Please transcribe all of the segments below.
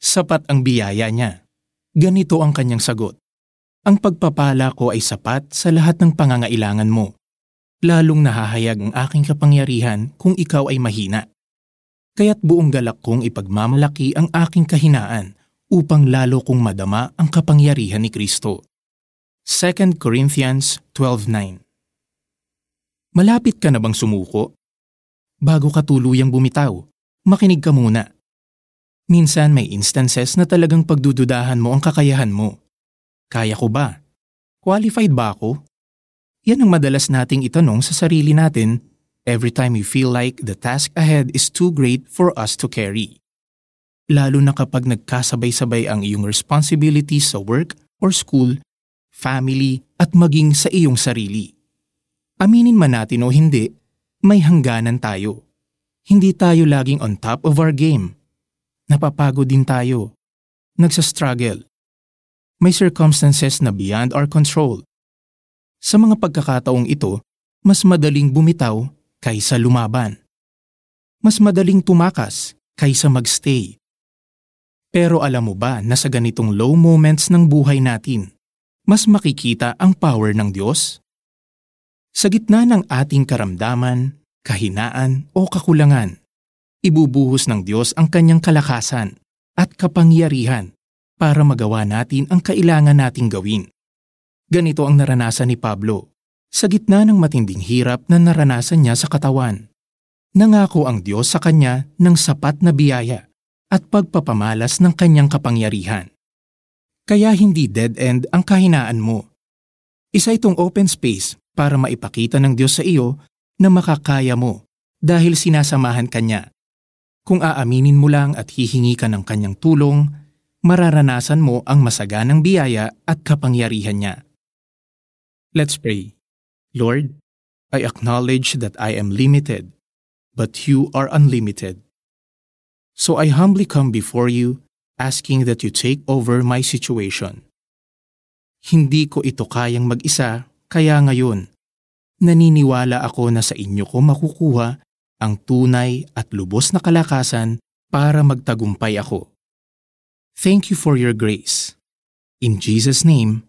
sapat ang biyaya niya. Ganito ang kanyang sagot. Ang pagpapala ko ay sapat sa lahat ng pangangailangan mo. Lalong nahahayag ang aking kapangyarihan kung ikaw ay mahina. Kaya't buong galak kong ipagmamalaki ang aking kahinaan upang lalo kong madama ang kapangyarihan ni Kristo. 2 Corinthians 12.9 Malapit ka na bang sumuko? Bago ka tuluyang bumitaw, makinig ka muna. Minsan may instances na talagang pagdududahan mo ang kakayahan mo. Kaya ko ba? Qualified ba ako? Yan ang madalas nating itanong sa sarili natin every time we feel like the task ahead is too great for us to carry. Lalo na kapag nagkasabay-sabay ang iyong responsibilities sa work or school, family at maging sa iyong sarili. Aminin man natin o hindi, may hangganan tayo. Hindi tayo laging on top of our game. Napapagod din tayo. Nagsa-struggle may circumstances na beyond our control. Sa mga pagkakataong ito, mas madaling bumitaw kaysa lumaban. Mas madaling tumakas kaysa magstay. Pero alam mo ba na sa ganitong low moments ng buhay natin, mas makikita ang power ng Diyos? Sa gitna ng ating karamdaman, kahinaan o kakulangan, ibubuhos ng Diyos ang kanyang kalakasan at kapangyarihan para magawa natin ang kailangan nating gawin. Ganito ang naranasan ni Pablo sa gitna ng matinding hirap na naranasan niya sa katawan. Nangako ang Diyos sa kanya ng sapat na biyaya at pagpapamalas ng kanyang kapangyarihan. Kaya hindi dead end ang kahinaan mo. Isa itong open space para maipakita ng Diyos sa iyo na makakaya mo dahil sinasamahan ka niya. Kung aaminin mo lang at hihingi ka ng kanyang tulong, mararanasan mo ang masaganang biyaya at kapangyarihan niya. Let's pray. Lord, I acknowledge that I am limited, but you are unlimited. So I humbly come before you, asking that you take over my situation. Hindi ko ito kayang mag-isa, kaya ngayon, naniniwala ako na sa inyo ko makukuha ang tunay at lubos na kalakasan para magtagumpay ako. Thank you for your grace. In Jesus' name,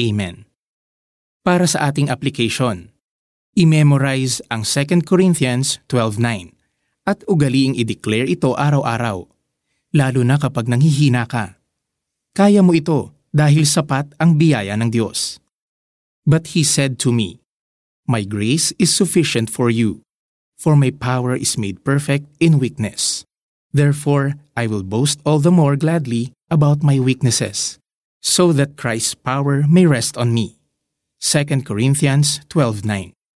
Amen. Para sa ating application, i-memorize ang 2 Corinthians 12.9 at ugaliing i-declare ito araw-araw, lalo na kapag nanghihina ka. Kaya mo ito dahil sapat ang biyaya ng Diyos. But He said to me, My grace is sufficient for you, for my power is made perfect in weakness. Therefore, I will boast all the more gladly about my weaknesses, so that Christ's power may rest on me. 2 Corinthians 12.9